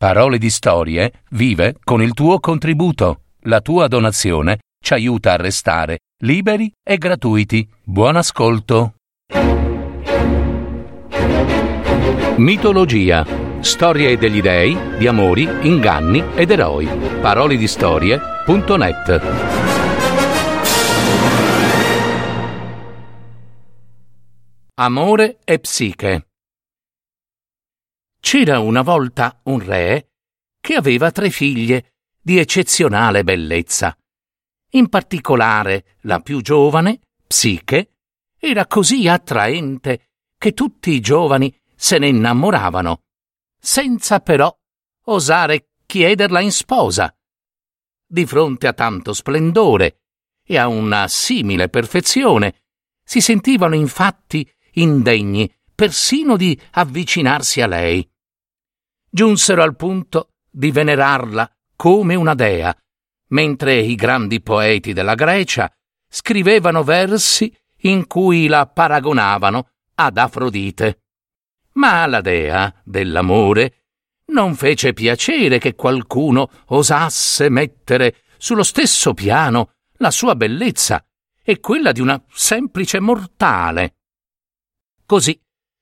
Parole di Storie vive con il tuo contributo. La tua donazione ci aiuta a restare liberi e gratuiti. Buon ascolto. Mitologia. Storie degli dei, di amori, inganni ed eroi. Parole di storie.net. Amore e psiche. C'era una volta un re che aveva tre figlie di eccezionale bellezza. In particolare la più giovane, Psiche, era così attraente che tutti i giovani se ne innamoravano, senza però osare chiederla in sposa. Di fronte a tanto splendore e a una simile perfezione, si sentivano infatti indegni persino di avvicinarsi a lei. Giunsero al punto di venerarla come una dea, mentre i grandi poeti della Grecia scrivevano versi in cui la paragonavano ad Afrodite. Ma alla dea dell'amore non fece piacere che qualcuno osasse mettere sullo stesso piano la sua bellezza e quella di una semplice mortale. Così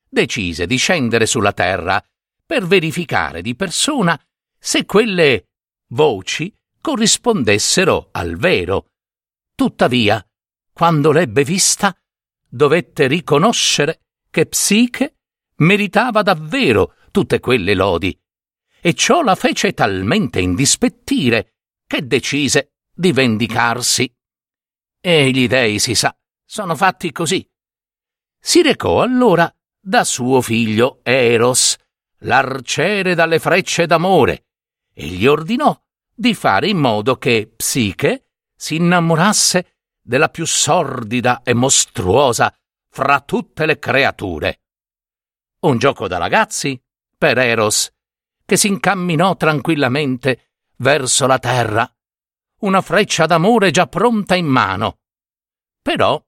decise di scendere sulla terra per verificare di persona se quelle voci corrispondessero al vero. Tuttavia, quando l'ebbe vista, dovette riconoscere che Psiche meritava davvero tutte quelle lodi, e ciò la fece talmente indispettire che decise di vendicarsi. E gli dei, si sa, sono fatti così. Si recò allora da suo figlio Eros, l'arciere dalle frecce d'amore, e gli ordinò di fare in modo che Psiche si innamorasse della più sordida e mostruosa fra tutte le creature. Un gioco da ragazzi per Eros, che si incamminò tranquillamente verso la terra, una freccia d'amore già pronta in mano. Però,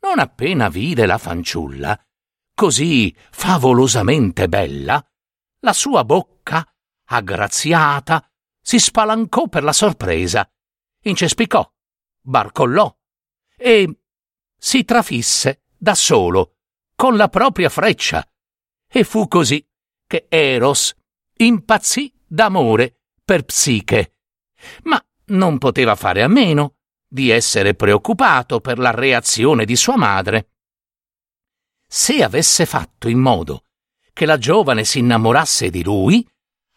non appena vide la fanciulla, così favolosamente bella, la sua bocca, aggraziata, si spalancò per la sorpresa, incespicò, barcollò e si trafisse da solo con la propria freccia. E fu così che Eros impazzì d'amore per Psiche. Ma non poteva fare a meno di essere preoccupato per la reazione di sua madre. Se avesse fatto in modo che la giovane si innamorasse di lui,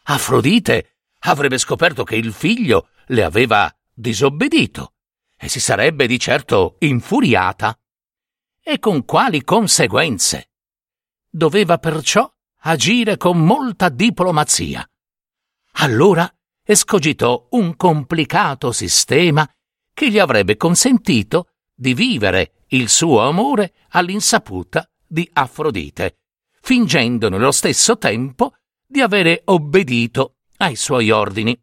Afrodite avrebbe scoperto che il figlio le aveva disobbedito e si sarebbe di certo infuriata. E con quali conseguenze? Doveva perciò agire con molta diplomazia. Allora escogitò un complicato sistema che gli avrebbe consentito di vivere il suo amore all'insaputa di Afrodite, fingendo nello stesso tempo di avere obbedito ai suoi ordini.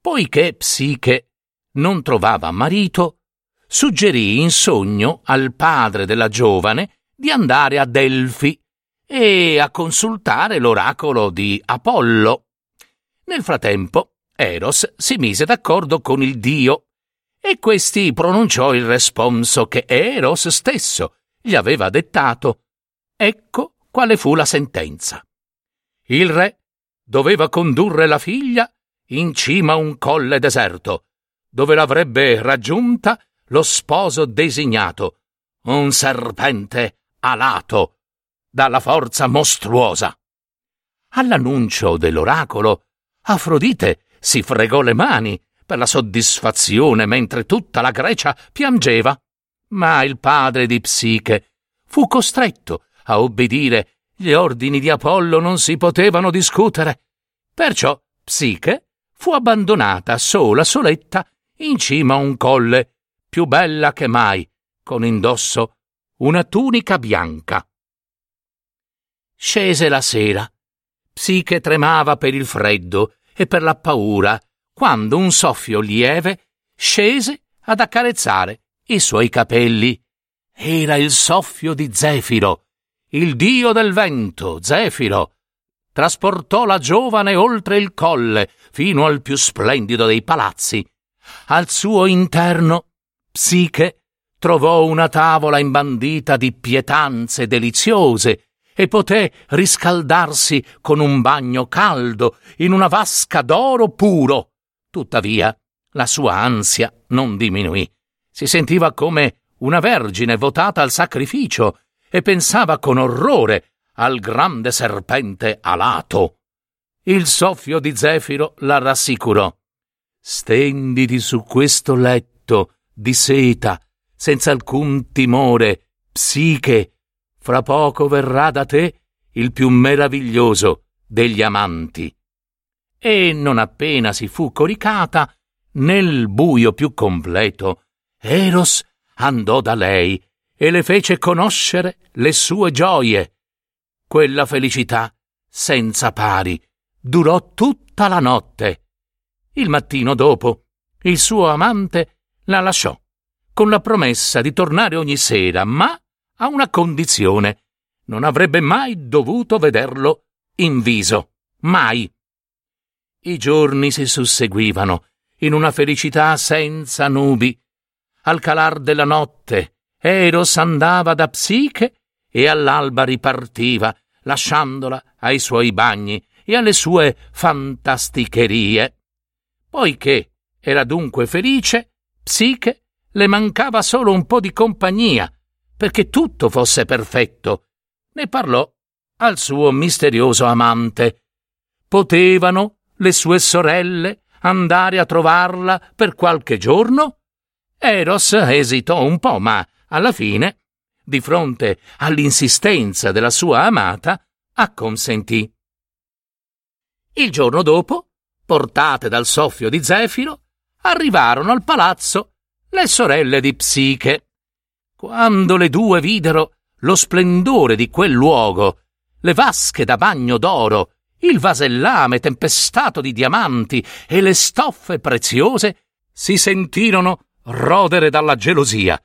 Poiché Psiche non trovava marito, suggerì in sogno al padre della giovane di andare a Delfi e a consultare l'oracolo di Apollo. Nel frattempo, Eros si mise d'accordo con il dio e questi pronunciò il responso che Eros stesso gli aveva dettato. Ecco quale fu la sentenza. Il re doveva condurre la figlia in cima a un colle deserto, dove l'avrebbe raggiunta lo sposo designato, un serpente alato, dalla forza mostruosa. All'annuncio dell'oracolo, Afrodite si fregò le mani per la soddisfazione mentre tutta la Grecia piangeva ma il padre di Psiche fu costretto a obbedire. Gli ordini di Apollo non si potevano discutere. Perciò Psiche fu abbandonata sola, soletta, in cima a un colle, più bella che mai, con indosso una tunica bianca. Scese la sera. Psiche tremava per il freddo e per la paura, quando un soffio lieve scese ad accarezzare i suoi capelli. Era il soffio di Zefiro, il dio del vento, Zefiro. trasportò la giovane oltre il colle fino al più splendido dei palazzi. Al suo interno, Psiche trovò una tavola imbandita di pietanze deliziose e poté riscaldarsi con un bagno caldo in una vasca d'oro puro. Tuttavia, la sua ansia non diminuì. Si sentiva come una vergine votata al sacrificio e pensava con orrore al grande serpente alato. Il soffio di Zefiro la rassicurò. Stenditi su questo letto di seta, senza alcun timore, psiche, fra poco verrà da te il più meraviglioso degli amanti. E non appena si fu coricata, nel buio più completo, Eros andò da lei e le fece conoscere le sue gioie. Quella felicità, senza pari, durò tutta la notte. Il mattino dopo, il suo amante la lasciò, con la promessa di tornare ogni sera, ma a una condizione. Non avrebbe mai dovuto vederlo in viso. Mai. I giorni si susseguivano, in una felicità senza nubi. Al calar della notte, Eros andava da Psiche e all'alba ripartiva, lasciandola ai suoi bagni e alle sue fantasticherie. Poiché era dunque felice, Psiche le mancava solo un po' di compagnia, perché tutto fosse perfetto. Ne parlò al suo misterioso amante. Potevano le sue sorelle andare a trovarla per qualche giorno? Eros esitò un po', ma alla fine, di fronte all'insistenza della sua amata, acconsentì. Il giorno dopo, portate dal soffio di Zefiro, arrivarono al palazzo le sorelle di Psiche. Quando le due videro lo splendore di quel luogo, le vasche da bagno d'oro, il vasellame tempestato di diamanti e le stoffe preziose, si sentirono rodere dalla gelosia.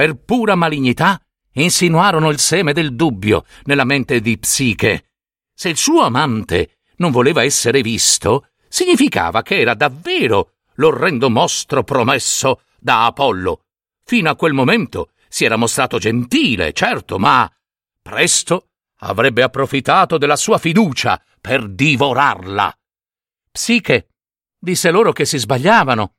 Per pura malignità insinuarono il seme del dubbio nella mente di Psiche. Se il suo amante non voleva essere visto, significava che era davvero l'orrendo mostro promesso da Apollo. Fino a quel momento si era mostrato gentile, certo, ma presto avrebbe approfittato della sua fiducia per divorarla. Psiche disse loro che si sbagliavano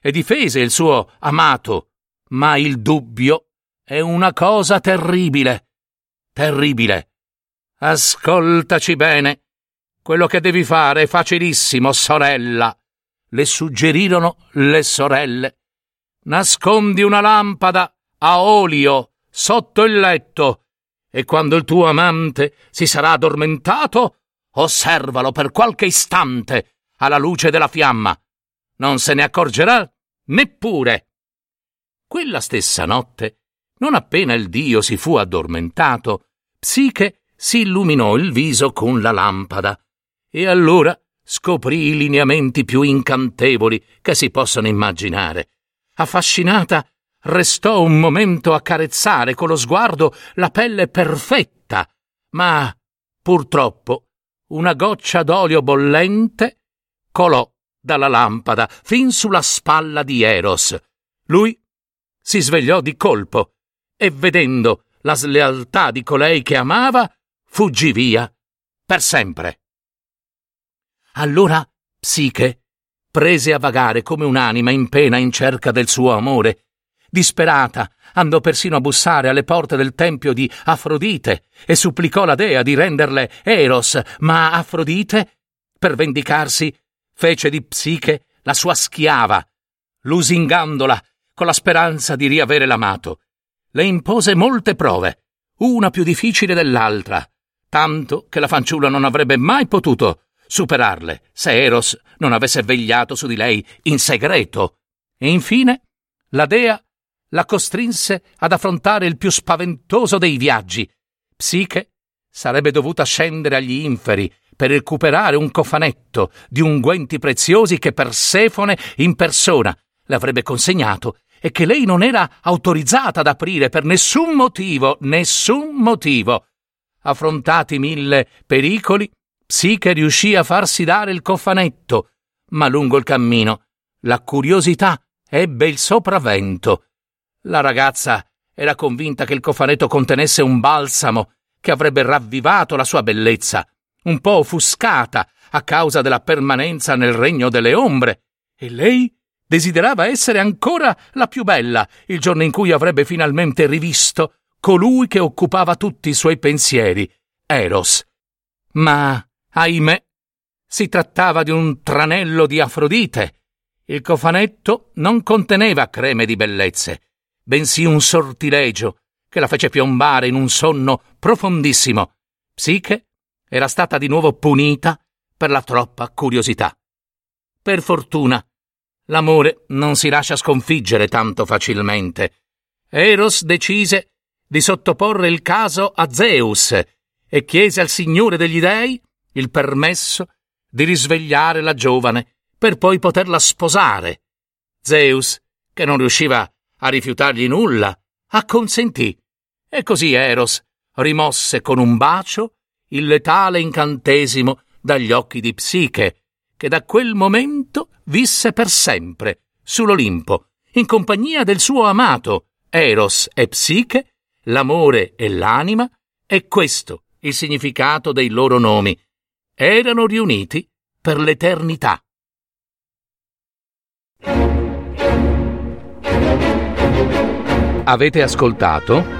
e difese il suo amato, ma il dubbio è una cosa terribile. Terribile. Ascoltaci bene quello che devi fare è facilissimo, sorella. Le suggerirono le sorelle. Nascondi una lampada a olio sotto il letto e quando il tuo amante si sarà addormentato, osservalo per qualche istante alla luce della fiamma. Non se ne accorgerà neppure. Quella stessa notte, non appena il dio si fu addormentato, Psiche si illuminò il viso con la lampada e allora scoprì i lineamenti più incantevoli che si possano immaginare. Affascinata, restò un momento a carezzare con lo sguardo la pelle perfetta, ma purtroppo una goccia d'olio bollente colò dalla lampada fin sulla spalla di Eros. Lui si svegliò di colpo e vedendo la slealtà di colei che amava, fuggì via per sempre. Allora Psiche prese a vagare come un'anima in pena in cerca del suo amore. Disperata, andò persino a bussare alle porte del tempio di Afrodite e supplicò la dea di renderle Eros, ma Afrodite, per vendicarsi, fece di Psiche la sua schiava, lusingandola con la speranza di riavere l'amato. Le impose molte prove, una più difficile dell'altra, tanto che la fanciulla non avrebbe mai potuto superarle se Eros non avesse vegliato su di lei in segreto. E infine la dea la costrinse ad affrontare il più spaventoso dei viaggi. Psiche sarebbe dovuta scendere agli inferi per recuperare un cofanetto di unguenti preziosi che Persefone in persona le avrebbe consegnato e che lei non era autorizzata ad aprire per nessun motivo, nessun motivo. Affrontati mille pericoli, Psiche riuscì a farsi dare il cofanetto, ma lungo il cammino la curiosità ebbe il sopravvento. La ragazza era convinta che il cofanetto contenesse un balsamo che avrebbe ravvivato la sua bellezza, un po' offuscata a causa della permanenza nel regno delle ombre, e lei desiderava essere ancora la più bella il giorno in cui avrebbe finalmente rivisto colui che occupava tutti i suoi pensieri, Eros. Ma, ahimè, si trattava di un tranello di Afrodite. Il cofanetto non conteneva creme di bellezze, bensì un sortilegio che la fece piombare in un sonno profondissimo. Psiche era stata di nuovo punita per la troppa curiosità. Per fortuna, l'amore non si lascia sconfiggere tanto facilmente. Eros decise di sottoporre il caso a Zeus e chiese al Signore degli Dei il permesso di risvegliare la giovane per poi poterla sposare. Zeus, che non riusciva a rifiutargli nulla, acconsentì e così Eros rimosse con un bacio il letale incantesimo dagli occhi di Psiche, che da quel momento visse per sempre sull'Olimpo, in compagnia del suo amato, Eros e Psiche, l'amore e l'anima, e questo il significato dei loro nomi. Erano riuniti per l'eternità. Avete ascoltato